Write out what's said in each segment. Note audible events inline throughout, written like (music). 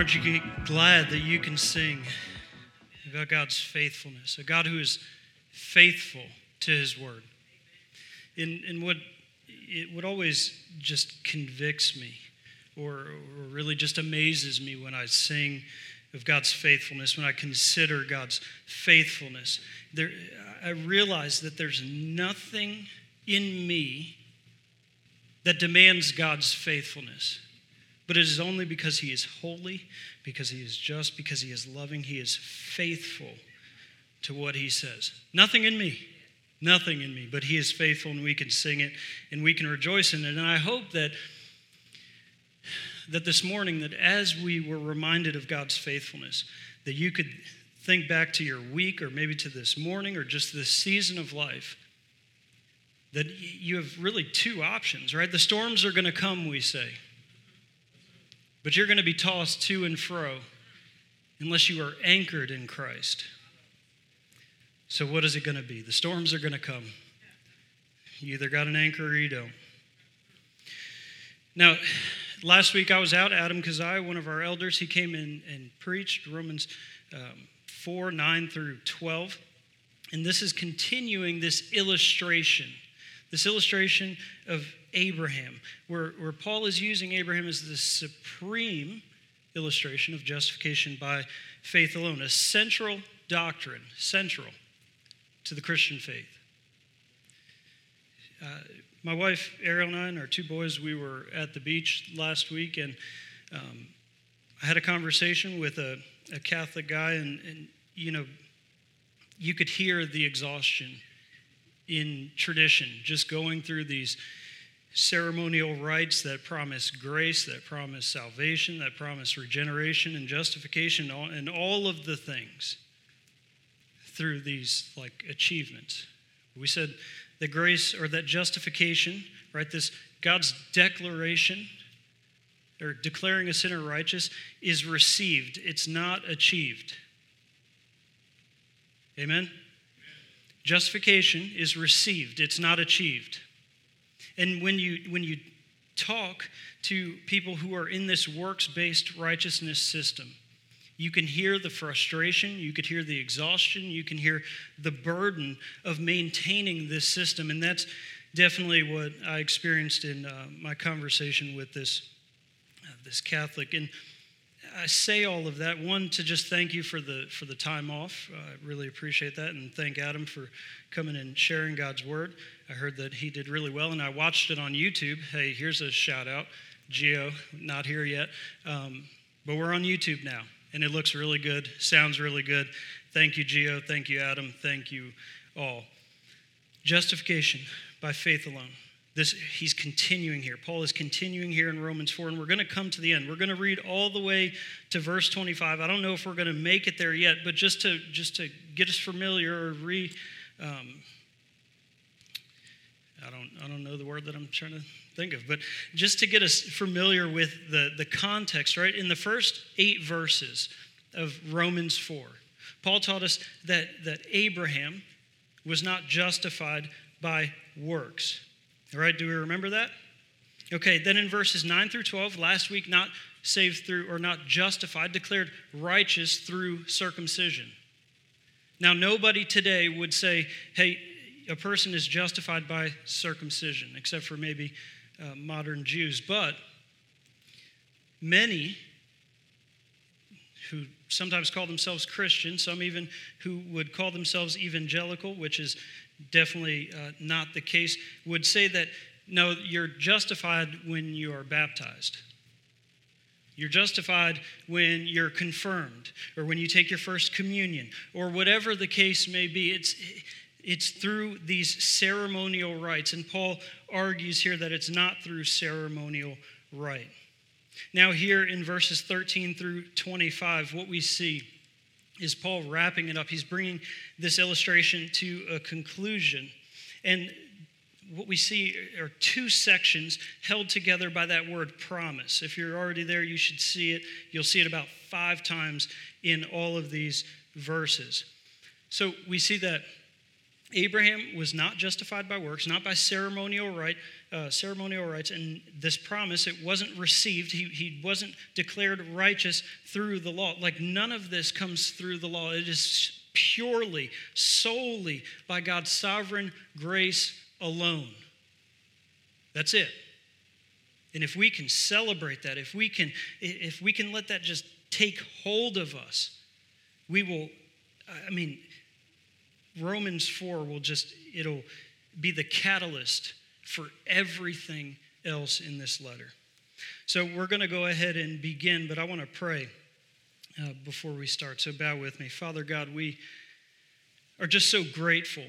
Aren't you glad that you can sing about God's faithfulness, a God who is faithful to his word? And, and what, it, what always just convicts me or, or really just amazes me when I sing of God's faithfulness, when I consider God's faithfulness, there, I realize that there's nothing in me that demands God's faithfulness. But it is only because He is holy, because He is just, because He is loving, He is faithful to what He says. Nothing in me, nothing in me, but He is faithful and we can sing it and we can rejoice in it. And I hope that that this morning that as we were reminded of God's faithfulness, that you could think back to your week or maybe to this morning or just this season of life that you have really two options, right? The storms are going to come, we say, but you're going to be tossed to and fro unless you are anchored in Christ. So, what is it going to be? The storms are going to come. You either got an anchor or you don't. Now, last week I was out. Adam Kazai, one of our elders, he came in and preached Romans um, 4 9 through 12. And this is continuing this illustration this illustration of Abraham, where, where Paul is using Abraham as the supreme illustration of justification by faith alone, a central doctrine, central to the Christian faith. Uh, my wife, Ariel, and I, and our two boys, we were at the beach last week, and um, I had a conversation with a, a Catholic guy, and, and, you know, you could hear the exhaustion in tradition, just going through these ceremonial rites that promise grace, that promise salvation, that promise regeneration and justification, and all of the things through these like achievements. We said that grace or that justification, right, this God's declaration or declaring a sinner righteous is received, it's not achieved. Amen? Justification is received, it's not achieved. And when you, when you talk to people who are in this works based righteousness system, you can hear the frustration, you could hear the exhaustion, you can hear the burden of maintaining this system. And that's definitely what I experienced in uh, my conversation with this, uh, this Catholic. And I say all of that one to just thank you for the for the time off. I really appreciate that, and thank Adam for coming and sharing God's word. I heard that he did really well, and I watched it on YouTube. Hey, here's a shout out, Geo, not here yet, um, but we're on YouTube now, and it looks really good, sounds really good. Thank you, Geo. Thank you, Adam. Thank you all. Justification by faith alone. This, he's continuing here. Paul is continuing here in Romans 4, and we're going to come to the end. We're going to read all the way to verse 25. I don't know if we're going to make it there yet, but just to just to get us familiar or re, um, I don't I don't know the word that I'm trying to think of, but just to get us familiar with the the context. Right in the first eight verses of Romans 4, Paul taught us that that Abraham was not justified by works all right, do we remember that? Okay, then in verses 9 through 12, last week, not saved through or not justified, declared righteous through circumcision. Now, nobody today would say, hey, a person is justified by circumcision, except for maybe uh, modern Jews. But many who sometimes call themselves Christian, some even who would call themselves evangelical, which is definitely uh, not the case, would say that no, you're justified when you are baptized. You're justified when you're confirmed or when you take your first communion or whatever the case may be. It's, it's through these ceremonial rites. And Paul argues here that it's not through ceremonial rite. Now, here in verses 13 through 25, what we see is Paul wrapping it up. He's bringing this illustration to a conclusion. And what we see are two sections held together by that word promise. If you're already there, you should see it. You'll see it about five times in all of these verses. So we see that Abraham was not justified by works, not by ceremonial right, uh, ceremonial rites, and this promise it wasn't received. He, he wasn't declared righteous through the law. Like none of this comes through the law. It is purely, solely by God's sovereign grace alone. That's it. And if we can celebrate that, if we can, if we can let that just take hold of us, we will, I mean, Romans 4 will just, it'll be the catalyst for everything else in this letter. So we're going to go ahead and begin, but I want to pray uh, before we start. So bow with me. Father God, we are just so grateful.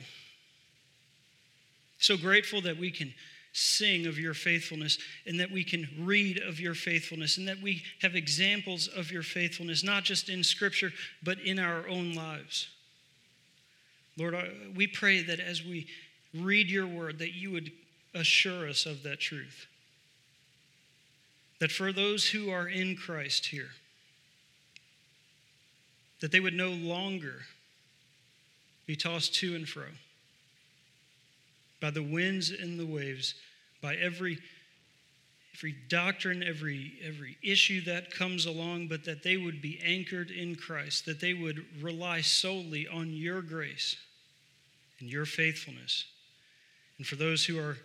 So grateful that we can sing of your faithfulness and that we can read of your faithfulness and that we have examples of your faithfulness, not just in Scripture, but in our own lives. Lord, we pray that as we read your word, that you would assure us of that truth. That for those who are in Christ here, that they would no longer be tossed to and fro by the winds and the waves, by every every doctrine, every every issue that comes along, but that they would be anchored in Christ, that they would rely solely on your grace and your faithfulness. And for those who are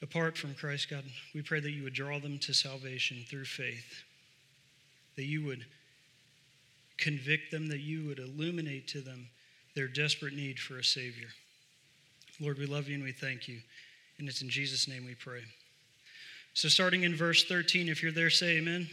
apart from Christ, God, we pray that you would draw them to salvation through faith, that you would convict them, that you would illuminate to them their desperate need for a Savior. Lord, we love you and we thank you. And it's in Jesus' name we pray. So, starting in verse 13, if you're there, say amen.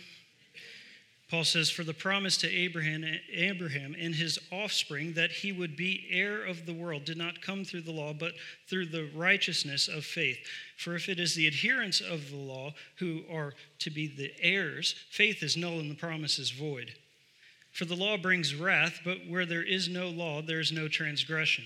Paul says, For the promise to Abraham, Abraham and his offspring that he would be heir of the world did not come through the law, but through the righteousness of faith. For if it is the adherents of the law who are to be the heirs, faith is null and the promise is void. For the law brings wrath, but where there is no law, there is no transgression.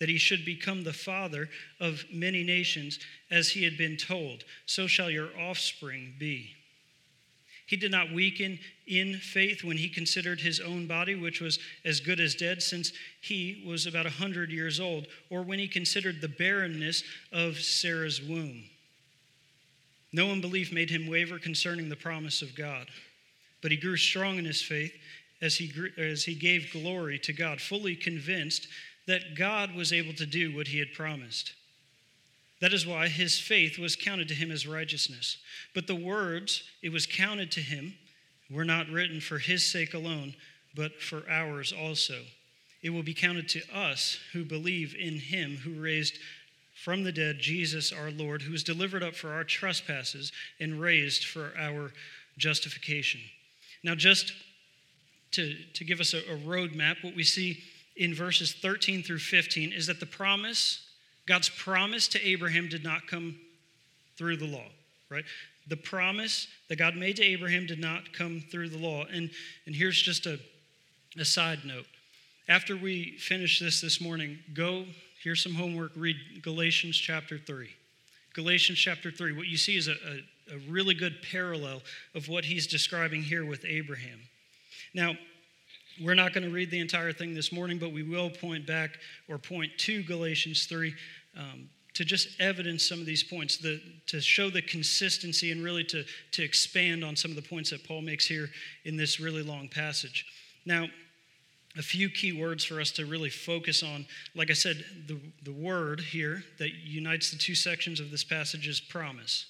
that he should become the father of many nations, as he had been told, so shall your offspring be. He did not weaken in faith when he considered his own body, which was as good as dead, since he was about a hundred years old, or when he considered the barrenness of Sarah's womb. No unbelief made him waver concerning the promise of God, but he grew strong in his faith as he, grew, as he gave glory to God, fully convinced that God was able to do what he had promised. That is why his faith was counted to him as righteousness. But the words, it was counted to him, were not written for his sake alone, but for ours also. It will be counted to us who believe in him who raised from the dead Jesus our Lord, who was delivered up for our trespasses and raised for our justification. Now, just to, to give us a, a roadmap, what we see in verses 13 through 15 is that the promise, God's promise to Abraham did not come through the law, right? The promise that God made to Abraham did not come through the law. And, and here's just a, a side note. After we finish this this morning, go, here's some homework, read Galatians chapter 3. Galatians chapter 3. What you see is a, a, a really good parallel of what he's describing here with Abraham. Now, we're not going to read the entire thing this morning, but we will point back or point to Galatians 3 um, to just evidence some of these points, the, to show the consistency and really to, to expand on some of the points that Paul makes here in this really long passage. Now, a few key words for us to really focus on. Like I said, the, the word here that unites the two sections of this passage is promise.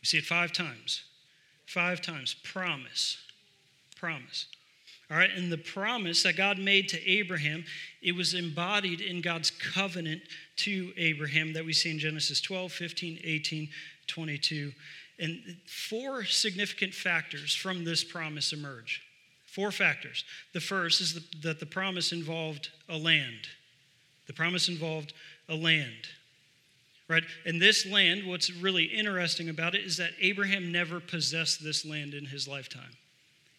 We see it five times. Five times. Promise. Promise. All right, and the promise that God made to Abraham, it was embodied in God's covenant to Abraham that we see in Genesis 12, 15, 18, 22. And four significant factors from this promise emerge. Four factors. The first is that the promise involved a land. The promise involved a land. Right? And this land, what's really interesting about it is that Abraham never possessed this land in his lifetime.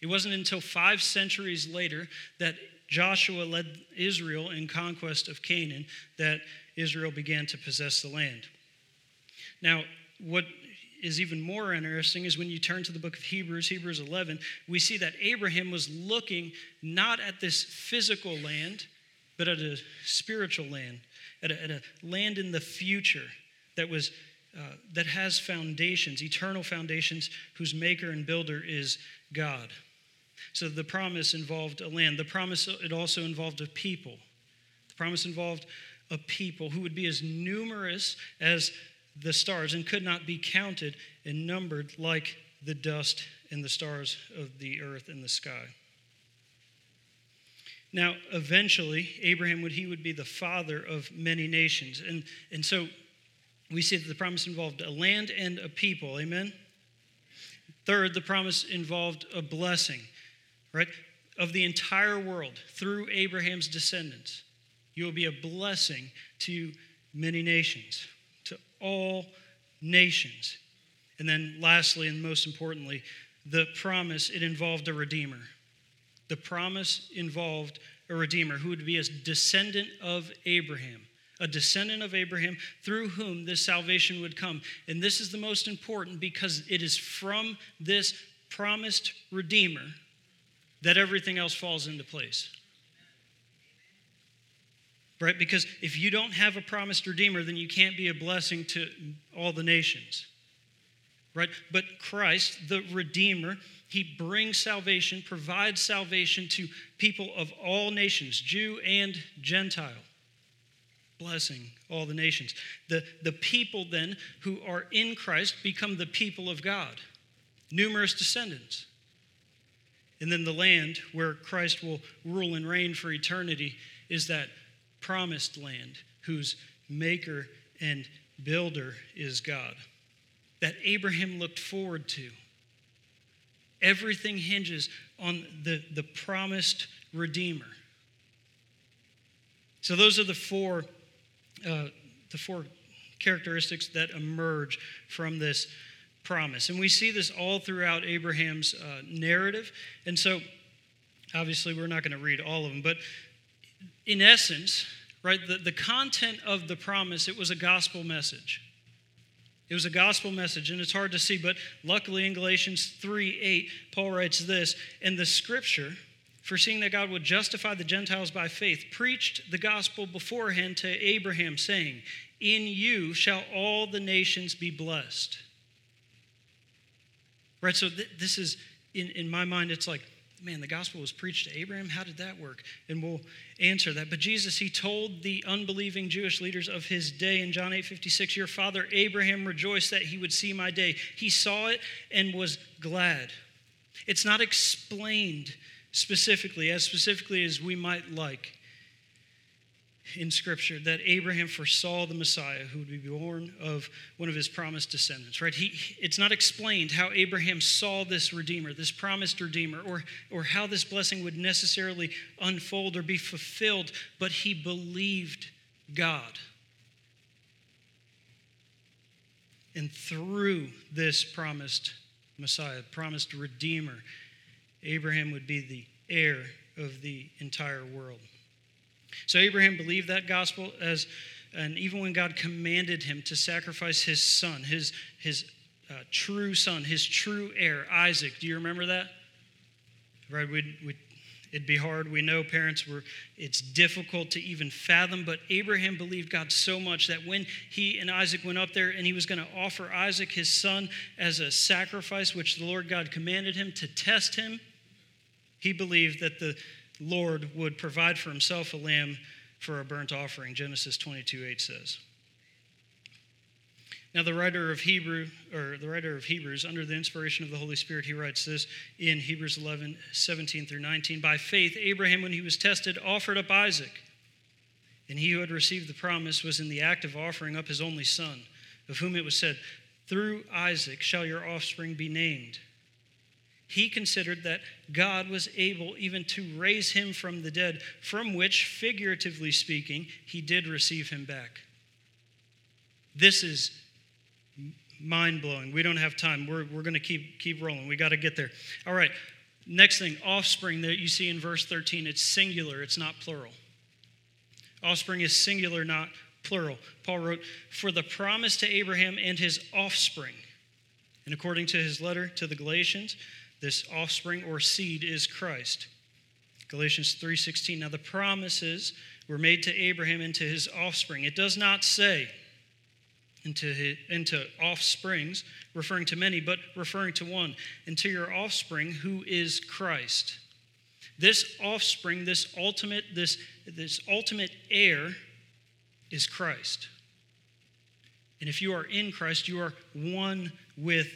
It wasn't until five centuries later that Joshua led Israel in conquest of Canaan that Israel began to possess the land. Now, what is even more interesting is when you turn to the book of Hebrews, Hebrews 11, we see that Abraham was looking not at this physical land, but at a spiritual land, at a, at a land in the future that was uh, that has foundations, eternal foundations, whose maker and builder is God. So the promise involved a land. The promise it also involved a people. The promise involved a people who would be as numerous as the stars and could not be counted and numbered like the dust and the stars of the earth and the sky. Now, eventually, Abraham would he would be the father of many nations. And, and so we see that the promise involved a land and a people. Amen? Third, the promise involved a blessing, right? Of the entire world through Abraham's descendants. You will be a blessing to many nations to all nations. And then, lastly, and most importantly, the promise, it involved a redeemer. The promise involved a redeemer who would be a descendant of Abraham, a descendant of Abraham through whom this salvation would come. And this is the most important because it is from this promised redeemer that everything else falls into place right? Because if you don't have a promised Redeemer, then you can't be a blessing to all the nations, right? But Christ, the Redeemer, he brings salvation, provides salvation to people of all nations, Jew and Gentile, blessing all the nations. The, the people then who are in Christ become the people of God, numerous descendants. And then the land where Christ will rule and reign for eternity is that promised land whose maker and builder is God, that Abraham looked forward to. Everything hinges on the, the promised Redeemer. So those are the four, uh, the four characteristics that emerge from this promise. And we see this all throughout Abraham's uh, narrative. And so, obviously, we're not going to read all of them, but in essence, right, the, the content of the promise, it was a gospel message. It was a gospel message, and it's hard to see, but luckily in Galatians 3 8, Paul writes this And the scripture, foreseeing that God would justify the Gentiles by faith, preached the gospel beforehand to Abraham, saying, In you shall all the nations be blessed. Right, so th- this is, in, in my mind, it's like, man, the gospel was preached to Abraham. How did that work? And we'll answer that. But Jesus, he told the unbelieving Jewish leaders of his day in John 8 56, Your father Abraham rejoiced that he would see my day. He saw it and was glad. It's not explained specifically, as specifically as we might like in Scripture that Abraham foresaw the Messiah who would be born of one of his promised descendants, right? He, it's not explained how Abraham saw this Redeemer, this promised Redeemer, or, or how this blessing would necessarily unfold or be fulfilled, but he believed God. And through this promised Messiah, promised Redeemer, Abraham would be the heir of the entire world. So Abraham believed that gospel as, and even when God commanded him to sacrifice his son, his, his uh, true son, his true heir, Isaac. Do you remember that? Right? We'd, we'd, it'd be hard. We know parents were, it's difficult to even fathom, but Abraham believed God so much that when he and Isaac went up there and he was going to offer Isaac, his son, as a sacrifice, which the Lord God commanded him to test him, he believed that the, Lord would provide for himself a lamb for a burnt offering, Genesis 22 8 says. Now, the writer of Hebrew, or the writer of Hebrews, under the inspiration of the Holy Spirit, he writes this in Hebrews 11, 17 through 19. By faith, Abraham, when he was tested, offered up Isaac. And he who had received the promise was in the act of offering up his only son, of whom it was said, Through Isaac shall your offspring be named. He considered that God was able even to raise him from the dead, from which, figuratively speaking, he did receive him back. This is mind blowing. We don't have time. We're, we're going to keep, keep rolling. We got to get there. All right. Next thing, offspring that you see in verse 13, it's singular, it's not plural. Offspring is singular, not plural. Paul wrote, For the promise to Abraham and his offspring. And according to his letter to the Galatians, this offspring or seed is Christ. Galatians 3:16 Now the promises were made to Abraham and to his offspring. It does not say into, his, into offsprings, referring to many, but referring to one, and to your offspring, who is Christ. This offspring, this ultimate, this, this ultimate heir is Christ. And if you are in Christ, you are one with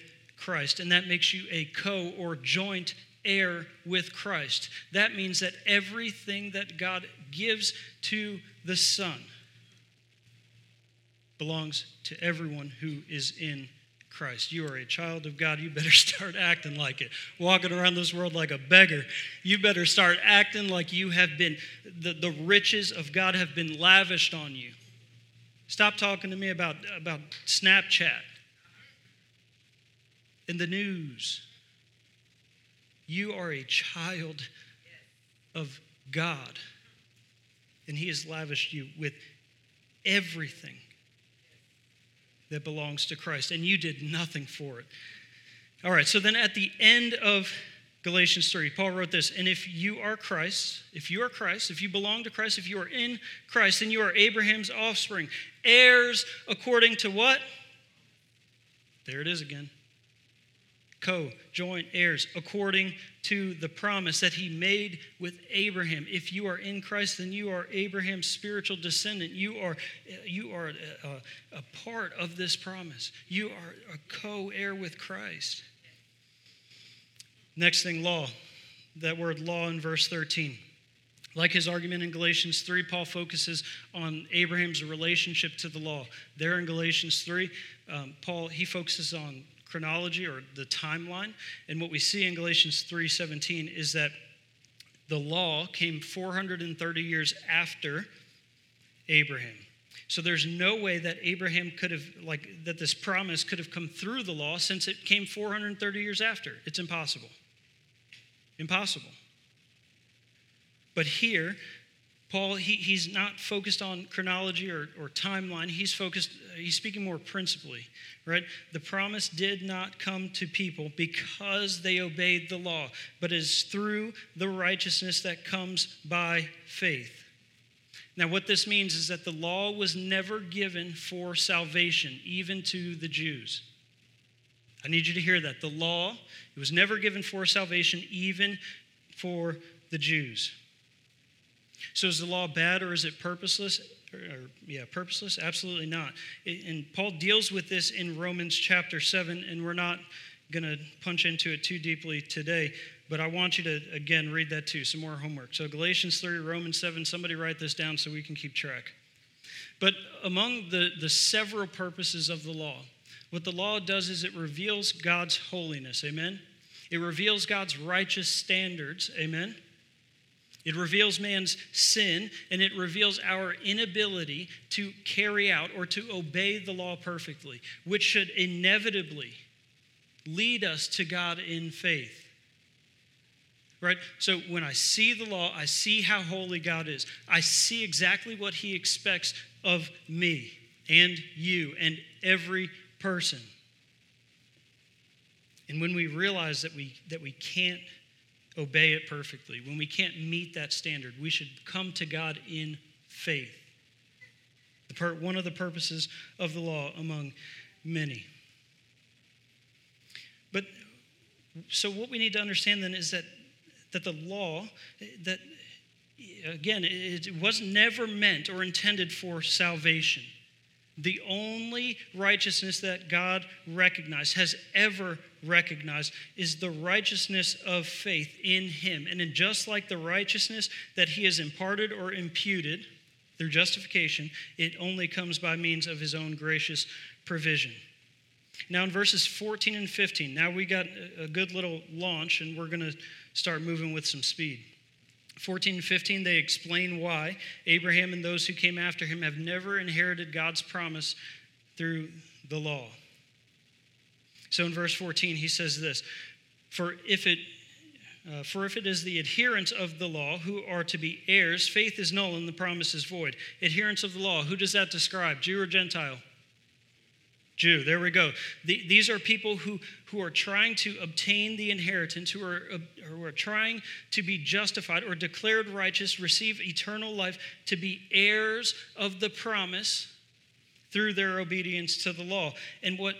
Christ, and that makes you a co or joint heir with Christ. That means that everything that God gives to the Son belongs to everyone who is in Christ. You are a child of God. You better (laughs) start acting like it. Walking around this world like a beggar. You better start acting like you have been, the, the riches of God have been lavished on you. Stop talking to me about, about Snapchat in the news. You are a child of God, and He has lavished you with everything that belongs to Christ, and you did nothing for it. All right, so then at the end of Galatians 3, Paul wrote this And if you are Christ, if you are Christ, if you belong to Christ, if you are in Christ, then you are Abraham's offspring, heirs according to what? There it is again co joint heirs according to the promise that he made with Abraham. If you are in Christ, then you are Abraham's spiritual descendant. You are, you are a, a part of this promise. You are a co heir with Christ. Next thing, law. That word law in verse 13. Like his argument in Galatians 3, Paul focuses on Abraham's relationship to the law. There in Galatians 3, um, Paul, he focuses on chronology or the timeline. And what we see in Galatians 3:17 is that the law came 430 years after Abraham. So there's no way that Abraham could have like that this promise could have come through the law since it came 430 years after. It's impossible. Impossible. But here Paul, he, he's not focused on chronology or, or timeline. He's focused, uh, he's speaking more principally, right? The promise did not come to people because they obeyed the law, but is through the righteousness that comes by faith. Now, what this means is that the law was never given for salvation, even to the Jews. I need you to hear that. The law, it was never given for salvation, even for the Jews. So is the law bad or is it purposeless? Or, yeah, purposeless? Absolutely not. And Paul deals with this in Romans chapter 7, and we're not going to punch into it too deeply today, but I want you to, again, read that too, some more homework. So Galatians 3, Romans 7, somebody write this down so we can keep track. But among the, the several purposes of the law, what the law does is it reveals God's holiness. Amen? It reveals God's righteous standards. Amen? It reveals man's sin and it reveals our inability to carry out or to obey the law perfectly, which should inevitably lead us to God in faith. Right? So when I see the law, I see how holy God is. I see exactly what he expects of me and you and every person. And when we realize that we that we can't obey it perfectly, when we can't meet that standard, we should come to God in faith. The per- one of the purposes of the law among many. But so what we need to understand then is that that the law that again it was never meant or intended for salvation. The only righteousness that God recognized, has ever recognized, is the righteousness of faith in Him. And in just like the righteousness that He has imparted or imputed through justification, it only comes by means of His own gracious provision. Now, in verses 14 and 15, now we got a good little launch, and we're going to start moving with some speed. 14 and 15, they explain why Abraham and those who came after him have never inherited God's promise through the law. So in verse 14, he says this For if it uh, for if it is the adherents of the law who are to be heirs, faith is null and the promise is void. Adherents of the law, who does that describe? Jew or Gentile? Jew. There we go. The, these are people who, who are trying to obtain the inheritance, who are, uh, who are trying to be justified or declared righteous, receive eternal life, to be heirs of the promise through their obedience to the law. And what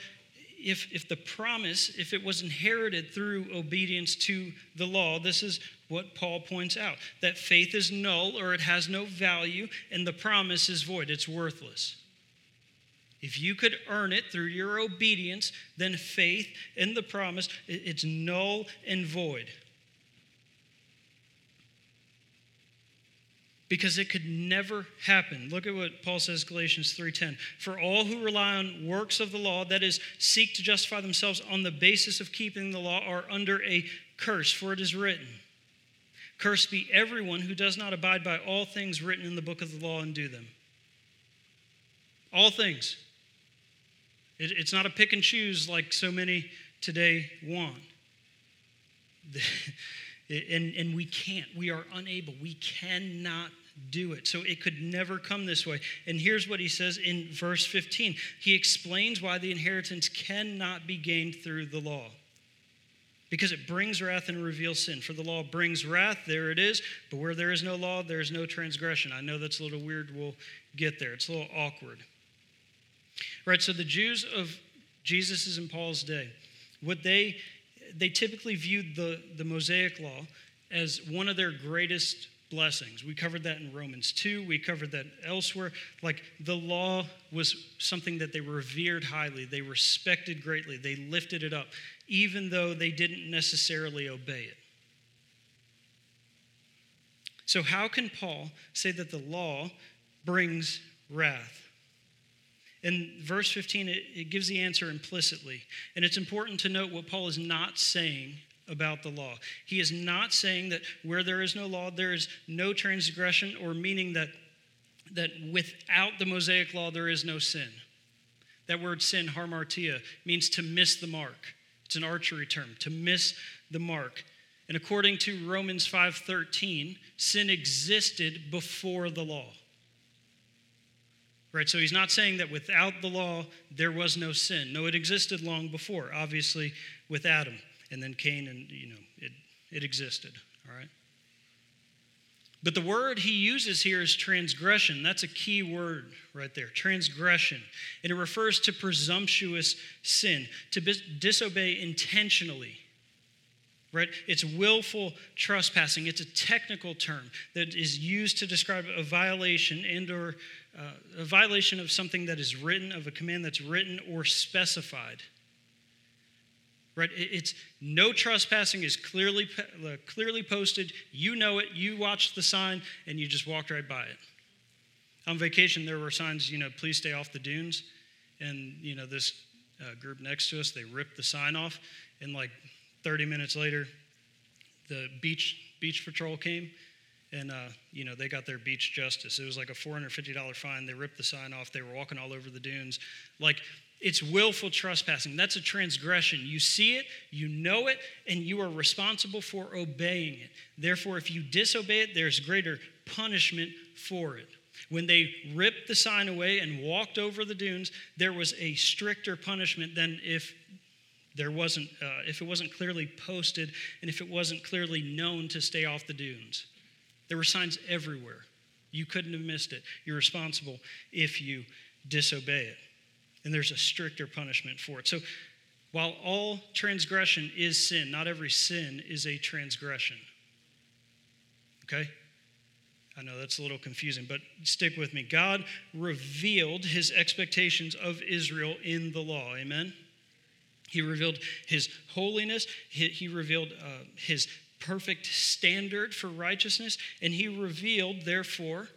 if, if the promise, if it was inherited through obedience to the law, this is what Paul points out that faith is null or it has no value, and the promise is void, it's worthless. If you could earn it through your obedience, then faith in the promise, it's null and void. because it could never happen. Look at what Paul says Galatians 3:10. For all who rely on works of the law, that is seek to justify themselves on the basis of keeping the law are under a curse, for it is written, Cursed be everyone who does not abide by all things written in the book of the law and do them. All things. It, it's not a pick and choose like so many today want. (laughs) and, and we can't. We are unable. We cannot do it. So it could never come this way. And here's what he says in verse 15 he explains why the inheritance cannot be gained through the law. Because it brings wrath and reveals sin. For the law brings wrath, there it is. But where there is no law, there is no transgression. I know that's a little weird. We'll get there. It's a little awkward. Right, so the Jews of Jesus' and Paul's day, what they they typically viewed the, the Mosaic law as one of their greatest blessings. We covered that in Romans 2. We covered that elsewhere. Like the law was something that they revered highly, they respected greatly, they lifted it up, even though they didn't necessarily obey it. So, how can Paul say that the law brings wrath? In verse 15, it, it gives the answer implicitly. And it's important to note what Paul is not saying about the law. He is not saying that where there is no law, there is no transgression, or meaning that, that without the Mosaic law, there is no sin. That word sin, hamartia, means to miss the mark. It's an archery term, to miss the mark. And according to Romans 5:13, sin existed before the law. Right? So he's not saying that without the law there was no sin. No, it existed long before, obviously with Adam and then Cain and you know, it it existed, all right? But the word he uses here is transgression. That's a key word right there transgression. And it refers to presumptuous sin, to disobey intentionally. Right? It's willful trespassing. It's a technical term that is used to describe a violation and or uh, a violation of something that is written, of a command that's written or specified. Right? It's no trespassing is clearly uh, clearly posted. You know it. You watched the sign and you just walked right by it. On vacation, there were signs. You know, please stay off the dunes. And you know, this uh, group next to us, they ripped the sign off, and like 30 minutes later, the beach beach patrol came and uh, you know they got their beach justice. It was like a $450 fine. They ripped the sign off. They were walking all over the dunes. Like it's willful trespassing. That's a transgression. You see it, you know it, and you are responsible for obeying it. Therefore, if you disobey it, there's greater punishment for it. When they ripped the sign away and walked over the dunes, there was a stricter punishment than if there wasn't uh, if it wasn't clearly posted and if it wasn't clearly known to stay off the dunes. There were signs everywhere. You couldn't have missed it. You're responsible if you disobey it. And there's a stricter punishment for it. So while all transgression is sin, not every sin is a transgression. Okay? I know that's a little confusing, but stick with me. God revealed his expectations of Israel in the law. Amen? He revealed his holiness, he, revealed uh, his perfect standard for righteousness, and he revealed, therefore,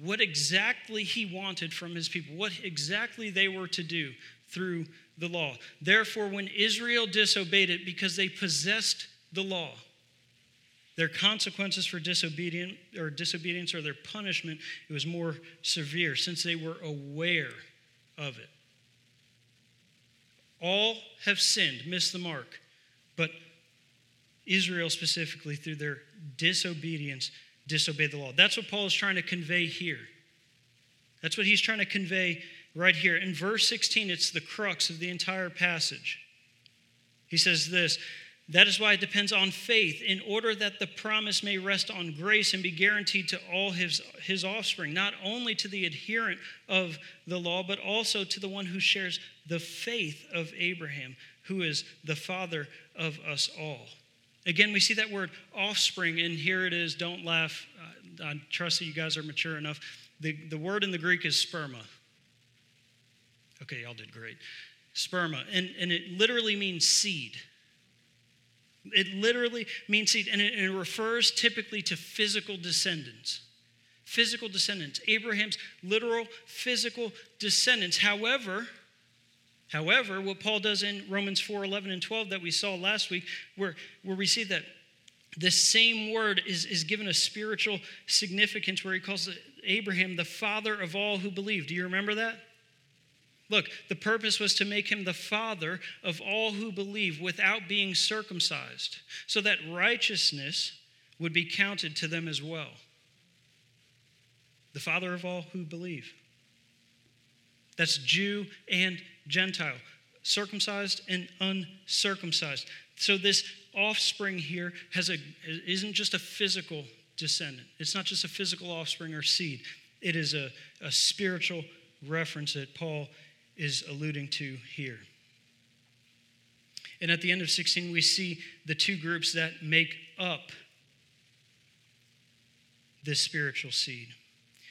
what exactly he wanted from his people, what exactly they were to do through the law. Therefore, when Israel disobeyed it because they possessed the law, their consequences for disobedience or disobedience or their punishment it was more severe since they were aware of it. All have sinned, missed the mark, but Israel specifically through their disobedience disobeyed the law. That's what Paul is trying to convey here. That's what he's trying to convey right here. In verse 16, it's the crux of the entire passage. He says this That is why it depends on faith, in order that the promise may rest on grace and be guaranteed to all his, his offspring, not only to the adherent of the law, but also to the one who shares the faith of Abraham, who is the father of us all. Again, we see that word offspring, and here it is. Don't laugh. I trust that you guys are mature enough. The, the word in the Greek is sperma. Okay, y'all did great. Sperma. And, and it literally means seed. It literally means seed, and it, and it refers typically to physical descendants. Physical descendants. Abraham's literal physical descendants. However, However, what Paul does in Romans 4 11 and 12 that we saw last week, where, where we see that this same word is, is given a spiritual significance where he calls Abraham the father of all who believe. Do you remember that? Look, the purpose was to make him the father of all who believe without being circumcised, so that righteousness would be counted to them as well. The father of all who believe. That's Jew and Gentile, circumcised and uncircumcised. So this offspring here has a isn't just a physical descendant. It's not just a physical offspring or seed. It is a, a spiritual reference that Paul is alluding to here. And at the end of 16, we see the two groups that make up this spiritual seed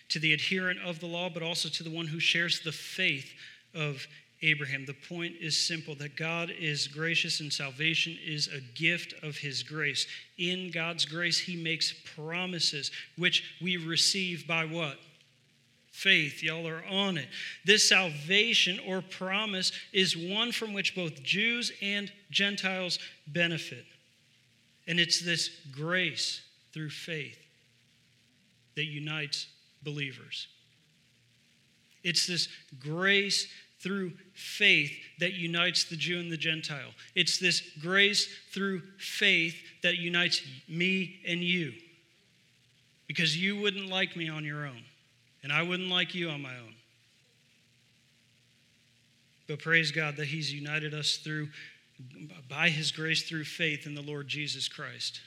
to the adherent of the law, but also to the one who shares the faith of Abraham. The point is simple that God is gracious and salvation is a gift of his grace. In God's grace, he makes promises, which we receive by what? Faith. Y'all are on it. This salvation or promise is one from which both Jews and Gentiles benefit. And it's this grace through faith that unites believers. It's this grace through faith that unites the Jew and the Gentile. It's this grace through faith that unites me and you. Because you wouldn't like me on your own, and I wouldn't like you on my own. But praise God that He's united us through, by His grace through faith in the Lord Jesus Christ,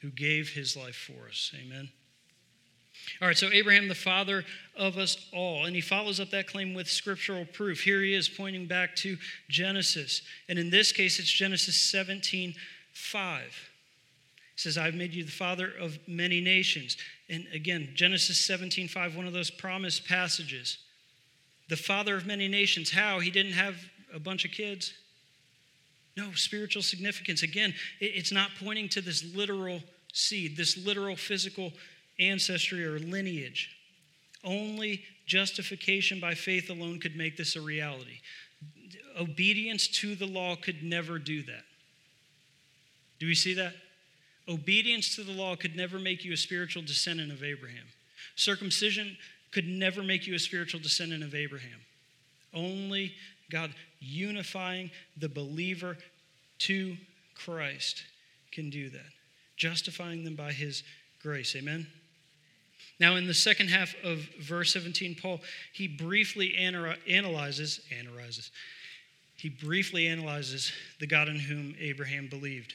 who gave His life for us. Amen. All right, so Abraham, the father of us all. And he follows up that claim with scriptural proof. Here he is pointing back to Genesis. And in this case, it's Genesis 17 5. He says, I've made you the father of many nations. And again, Genesis 17 5, one of those promised passages. The father of many nations. How? He didn't have a bunch of kids. No, spiritual significance. Again, it's not pointing to this literal seed, this literal physical ancestry or lineage. Only justification by faith alone could make this a reality. Obedience to the law could never do that. Do we see that? Obedience to the law could never make you a spiritual descendant of Abraham. Circumcision could never make you a spiritual descendant of Abraham. Only God unifying the believer to Christ can do that, justifying them by his grace. Amen? Now, in the second half of verse 17, Paul, he briefly analyzes, analyzes, he briefly analyzes the God in whom Abraham believed.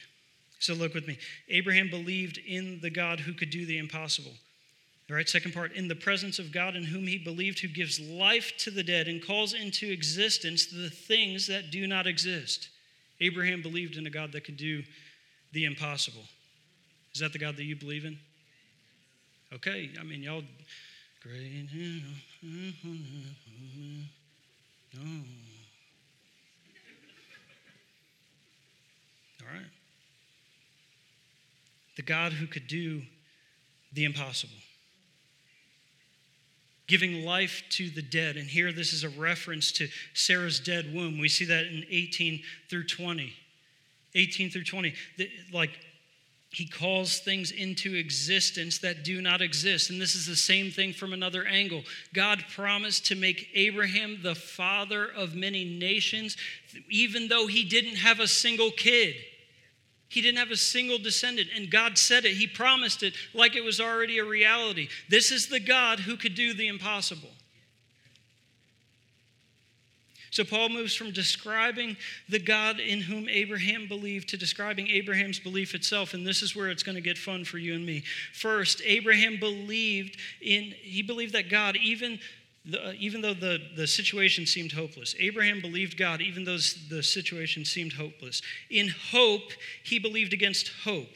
So look with me. Abraham believed in the God who could do the impossible. All right, second part, in the presence of God in whom he believed, who gives life to the dead and calls into existence the things that do not exist. Abraham believed in a God that could do the impossible. Is that the God that you believe in? Okay, I mean, y'all. All right. The God who could do the impossible. giving life to the dead. And here, this is a reference to Sarah's dead womb. We see that in 18 through 20. 18 through 20. Like, he calls things into existence that do not exist. And this is the same thing from another angle. God promised to make Abraham the father of many nations, even though he didn't have a single kid. He didn't have a single descendant, and God said it. He promised it like it was already a reality. This is the God who could do the impossible. So Paul moves from describing the God in whom Abraham believed to describing Abraham's belief itself, and this is where it's going to get fun for you and me. First, Abraham believed in he believed that God, even the, uh, even though the, the situation seemed hopeless, Abraham believed God even though the situation seemed hopeless. In hope, he believed against hope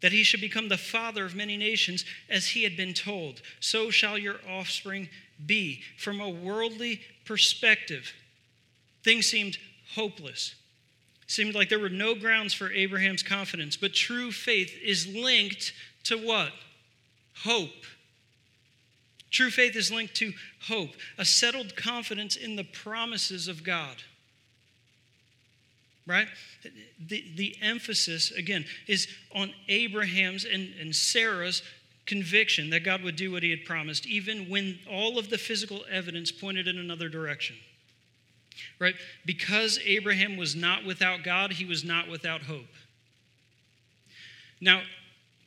that he should become the father of many nations, as he had been told, So shall your offspring be. From a worldly perspective, things seemed hopeless. seemed like there were no grounds for Abraham's confidence, but true faith is linked to what? Hope. True faith is linked to hope, a settled confidence in the promises of God. Right? The, the emphasis, again, is on Abraham's and, and Sarah's conviction that God would do what he had promised, even when all of the physical evidence pointed in another direction. Right? Because Abraham was not without God, he was not without hope. Now,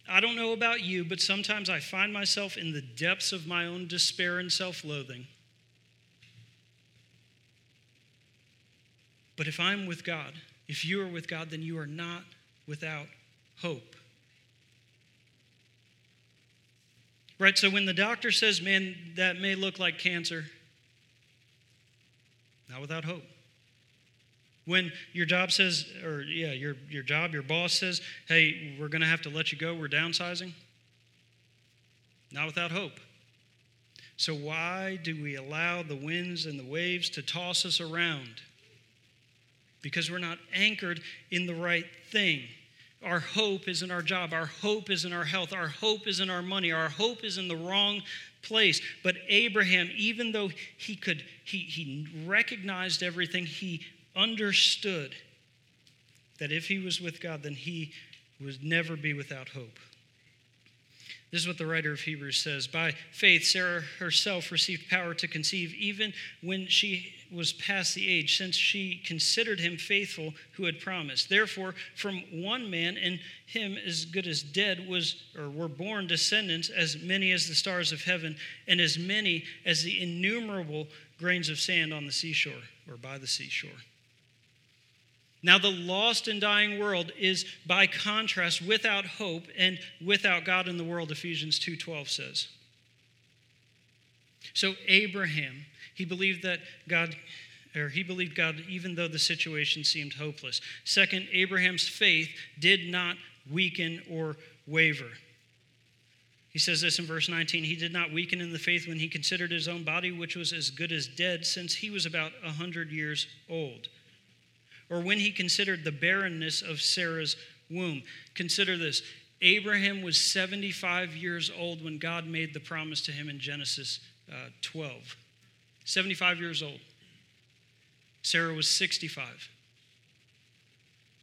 I don't know about you, but sometimes I find myself in the depths of my own despair and self loathing. But if I'm with God, if you are with God, then you are not without hope. Right? So when the doctor says, man, that may look like cancer, not without hope. When your job says, or yeah, your, your job, your boss says, hey, we're going to have to let you go, we're downsizing, not without hope. So, why do we allow the winds and the waves to toss us around? Because we're not anchored in the right thing. Our hope is in our job. Our hope is in our health. Our hope is in our money. Our hope is in the wrong place. But Abraham, even though he could, he, he recognized everything, he understood that if he was with God, then he would never be without hope. This is what the writer of Hebrews says. By faith, Sarah herself received power to conceive even when she was past the age, since she considered him faithful who had promised. Therefore, from one man, and him as good as dead, was or were born descendants as many as the stars of heaven, and as many as the innumerable grains of sand on the seashore or by the seashore. Now, the lost and dying world is, by contrast, without hope and without God in the world, Ephesians 2.12 says. So, Abraham, he believed that God, or he believed God even though the situation seemed hopeless. Second, Abraham's faith did not weaken or waver. He says this in verse 19 He did not weaken in the faith when he considered his own body, which was as good as dead, since he was about a 100 years old or when he considered the barrenness of Sarah's womb. Consider this Abraham was 75 years old when God made the promise to him in Genesis uh, 12. 75 years old. Sarah was 65.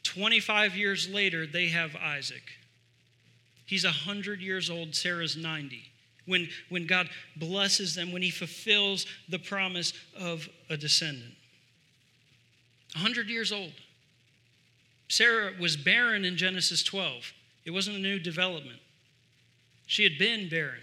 25 years later, they have Isaac. He's 100 years old, Sarah's 90. When, when God blesses them, when he fulfills the promise of a descendant. 100 years old. Sarah was barren in Genesis 12. It wasn't a new development. She had been barren.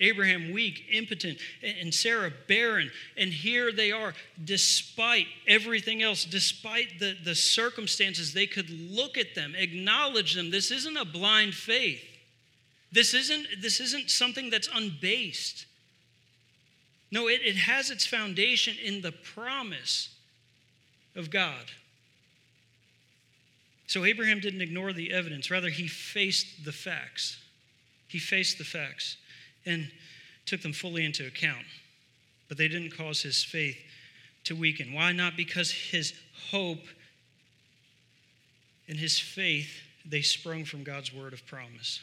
Abraham weak, impotent, and Sarah barren. And here they are, despite everything else, despite the, the circumstances, they could look at them, acknowledge them. This isn't a blind faith. This isn't, this isn't something that's unbased. No, it, it has its foundation in the promise of God. So Abraham didn't ignore the evidence, rather, he faced the facts. He faced the facts and took them fully into account. But they didn't cause his faith to weaken. Why not? Because his hope and his faith, they sprung from God's word of promise.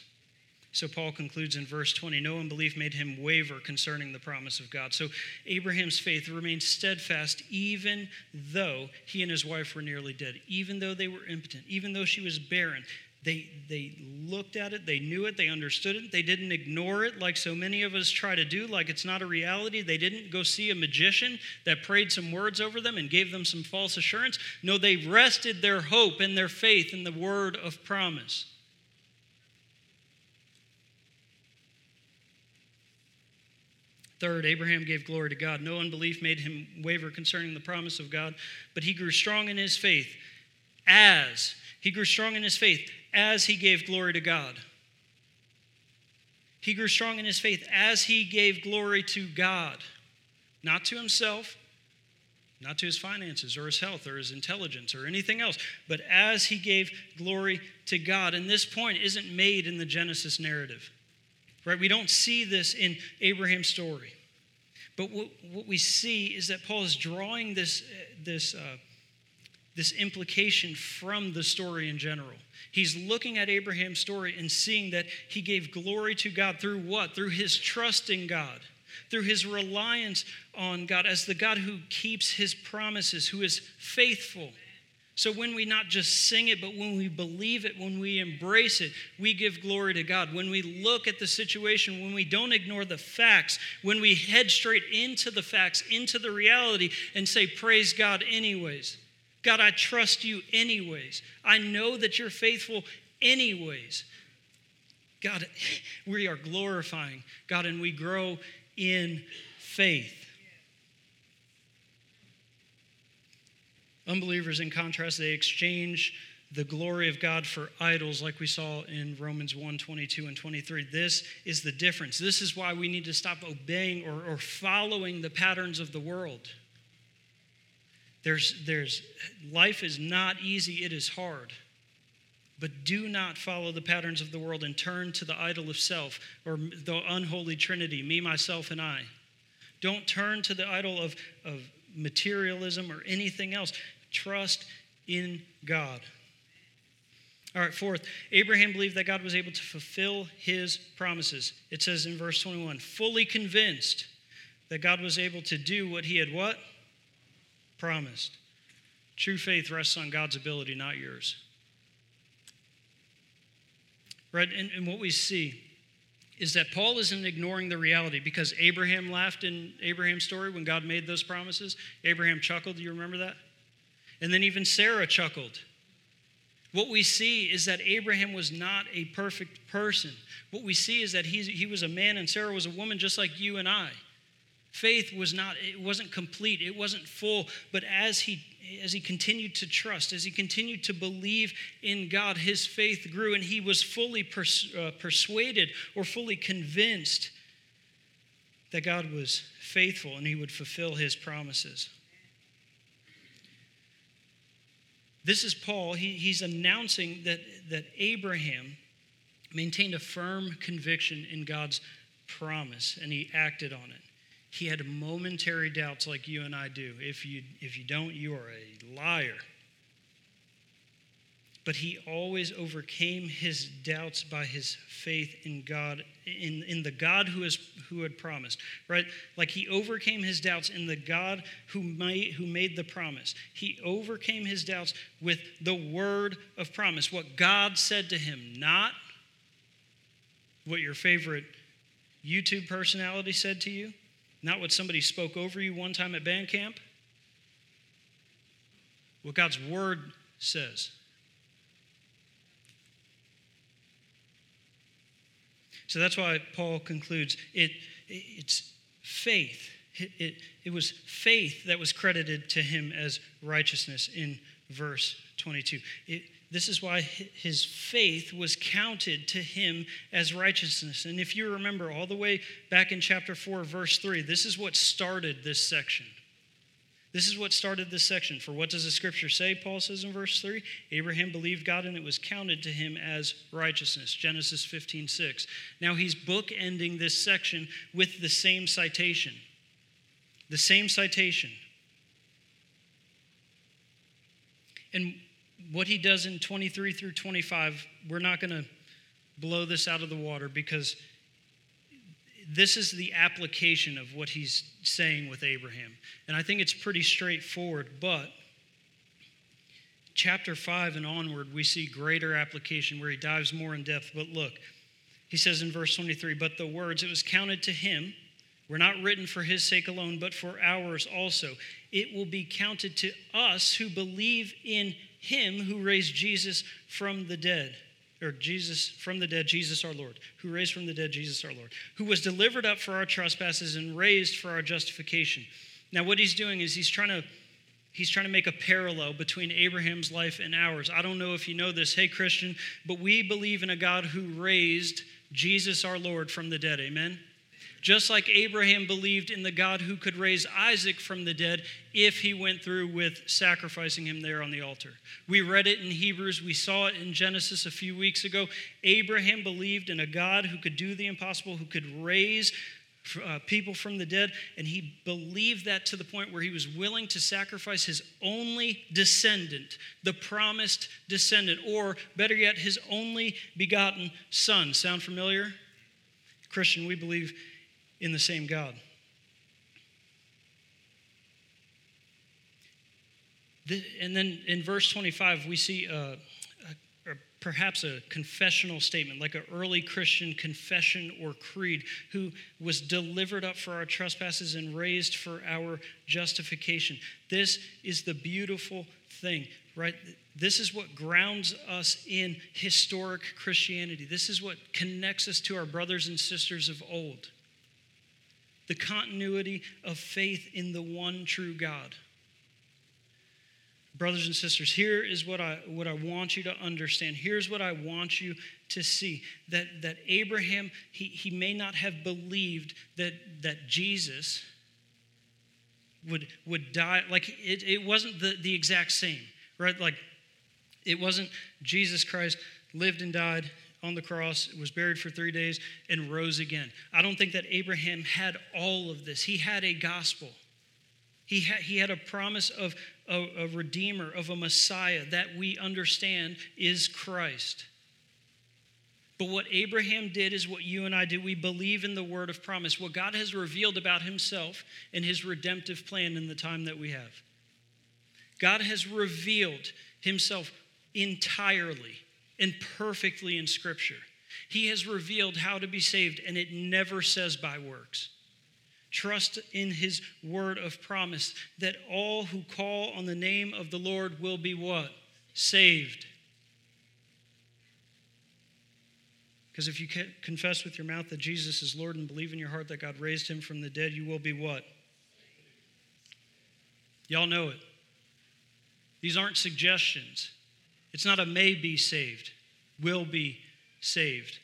So Paul concludes in verse 20 no unbelief made him waver concerning the promise of God. So Abraham's faith remained steadfast even though he and his wife were nearly dead, even though they were impotent, even though she was barren. They, they looked at it, they knew it, they understood it, they didn't ignore it like so many of us try to do, like it's not a reality. They didn't go see a magician that prayed some words over them and gave them some false assurance. No, they rested their hope and their faith in the word of promise. Third, Abraham gave glory to God. No unbelief made him waver concerning the promise of God, but he grew strong in his faith as he grew strong in his faith as he gave glory to God. He grew strong in his faith as he gave glory to God, not to himself, not to his finances or his health or his intelligence or anything else, but as he gave glory to God. And this point isn't made in the Genesis narrative. Right? We don't see this in Abraham's story. But what, what we see is that Paul is drawing this, this, uh, this implication from the story in general. He's looking at Abraham's story and seeing that he gave glory to God through what? Through his trust in God, through his reliance on God as the God who keeps his promises, who is faithful. So when we not just sing it, but when we believe it, when we embrace it, we give glory to God. When we look at the situation, when we don't ignore the facts, when we head straight into the facts, into the reality, and say, Praise God, anyways. God, I trust you, anyways. I know that you're faithful, anyways. God, (laughs) we are glorifying God, and we grow in faith. Unbelievers, in contrast, they exchange the glory of God for idols, like we saw in Romans 1 22 and 23. This is the difference. This is why we need to stop obeying or, or following the patterns of the world. There's, there's, life is not easy, it is hard. But do not follow the patterns of the world and turn to the idol of self or the unholy trinity, me, myself, and I. Don't turn to the idol of, of materialism or anything else. Trust in God. All right, fourth, Abraham believed that God was able to fulfill his promises. It says in verse 21, fully convinced that God was able to do what he had what? Promised. True faith rests on God's ability, not yours. Right? And, and what we see is that Paul isn't ignoring the reality because Abraham laughed in Abraham's story when God made those promises. Abraham chuckled. Do you remember that? And then even Sarah chuckled. What we see is that Abraham was not a perfect person. What we see is that he, he was a man and Sarah was a woman just like you and I. Faith was not, it wasn't complete, it wasn't full, but as he as he continued to trust, as he continued to believe in God, his faith grew and he was fully pers- uh, persuaded or fully convinced that God was faithful and he would fulfill his promises. This is Paul. He, he's announcing that, that Abraham maintained a firm conviction in God's promise and he acted on it. He had momentary doubts like you and I do. If you, if you don't, you are a liar. But he always overcame his doubts by his faith in God, in, in the God who, is, who had promised, right? Like he overcame his doubts in the God who made, who made the promise. He overcame his doubts with the word of promise, what God said to him, not what your favorite YouTube personality said to you not what somebody spoke over you one time at band camp. What God's word says. So that's why Paul concludes it, it's faith. It, it, it, was faith that was credited to him as righteousness in verse 22. It, this is why his faith was counted to him as righteousness. And if you remember all the way back in chapter 4, verse 3, this is what started this section. This is what started this section. For what does the scripture say? Paul says in verse 3 Abraham believed God and it was counted to him as righteousness. Genesis 15 6. Now he's bookending this section with the same citation. The same citation. And what he does in 23 through 25, we're not going to blow this out of the water because this is the application of what he's saying with Abraham. And I think it's pretty straightforward, but chapter 5 and onward, we see greater application where he dives more in depth. But look, he says in verse 23 But the words, it was counted to him, were not written for his sake alone, but for ours also. It will be counted to us who believe in him who raised Jesus from the dead or Jesus from the dead, Jesus our Lord, who raised from the dead Jesus our Lord, who was delivered up for our trespasses and raised for our justification. Now, what he's doing is he's trying to he's trying to make a parallel between Abraham's life and ours. I don't know if you know this, hey Christian, but we believe in a God who raised Jesus our Lord from the dead. Amen. Just like Abraham believed in the God who could raise Isaac from the dead if he went through with sacrificing him there on the altar. We read it in Hebrews, we saw it in Genesis a few weeks ago. Abraham believed in a God who could do the impossible, who could raise uh, people from the dead, and he believed that to the point where he was willing to sacrifice his only descendant, the promised descendant, or better yet, his only begotten son. Sound familiar? Christian, we believe in the same God. and then in verse 25, we see a, a, a, perhaps a confessional statement, like an early Christian confession or creed, who was delivered up for our trespasses and raised for our justification. This is the beautiful thing, right? This is what grounds us in historic Christianity. This is what connects us to our brothers and sisters of old the continuity of faith in the one true God. Brothers and sisters, here is what I, what I want you to understand. Here's what I want you to see that, that Abraham, he, he may not have believed that, that Jesus would, would die. Like, it, it wasn't the, the exact same, right? Like, it wasn't Jesus Christ lived and died on the cross, was buried for three days, and rose again. I don't think that Abraham had all of this. He had a gospel. He had, he had a promise of a, a redeemer, of a Messiah that we understand is Christ. But what Abraham did is what you and I do. We believe in the word of promise, what God has revealed about himself and his redemptive plan in the time that we have. God has revealed himself entirely and perfectly in Scripture. He has revealed how to be saved, and it never says by works. Trust in his word of promise that all who call on the name of the Lord will be what? Saved. Because if you confess with your mouth that Jesus is Lord and believe in your heart that God raised him from the dead, you will be what? Y'all know it. These aren't suggestions. It's not a may be saved, will be saved.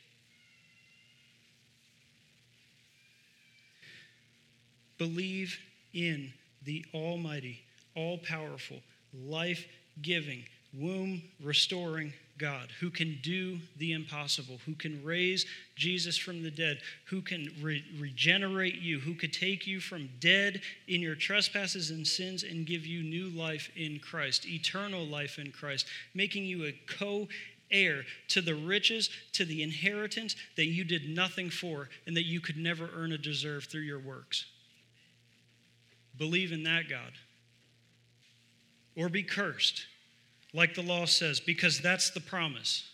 Believe in the Almighty, all powerful, life giving, womb restoring God who can do the impossible, who can raise Jesus from the dead, who can re- regenerate you, who could take you from dead in your trespasses and sins and give you new life in Christ, eternal life in Christ, making you a co heir to the riches, to the inheritance that you did nothing for and that you could never earn or deserve through your works. Believe in that God. Or be cursed like the law says, because that's the promise.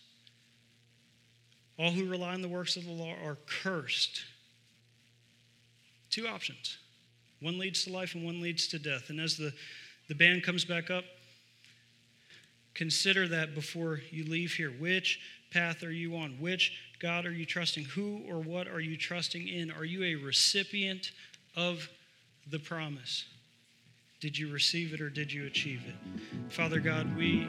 All who rely on the works of the law are cursed. Two options one leads to life and one leads to death. And as the, the band comes back up, consider that before you leave here. Which path are you on? Which God are you trusting? Who or what are you trusting in? Are you a recipient of the promise? Did you receive it or did you achieve it? Father God, we.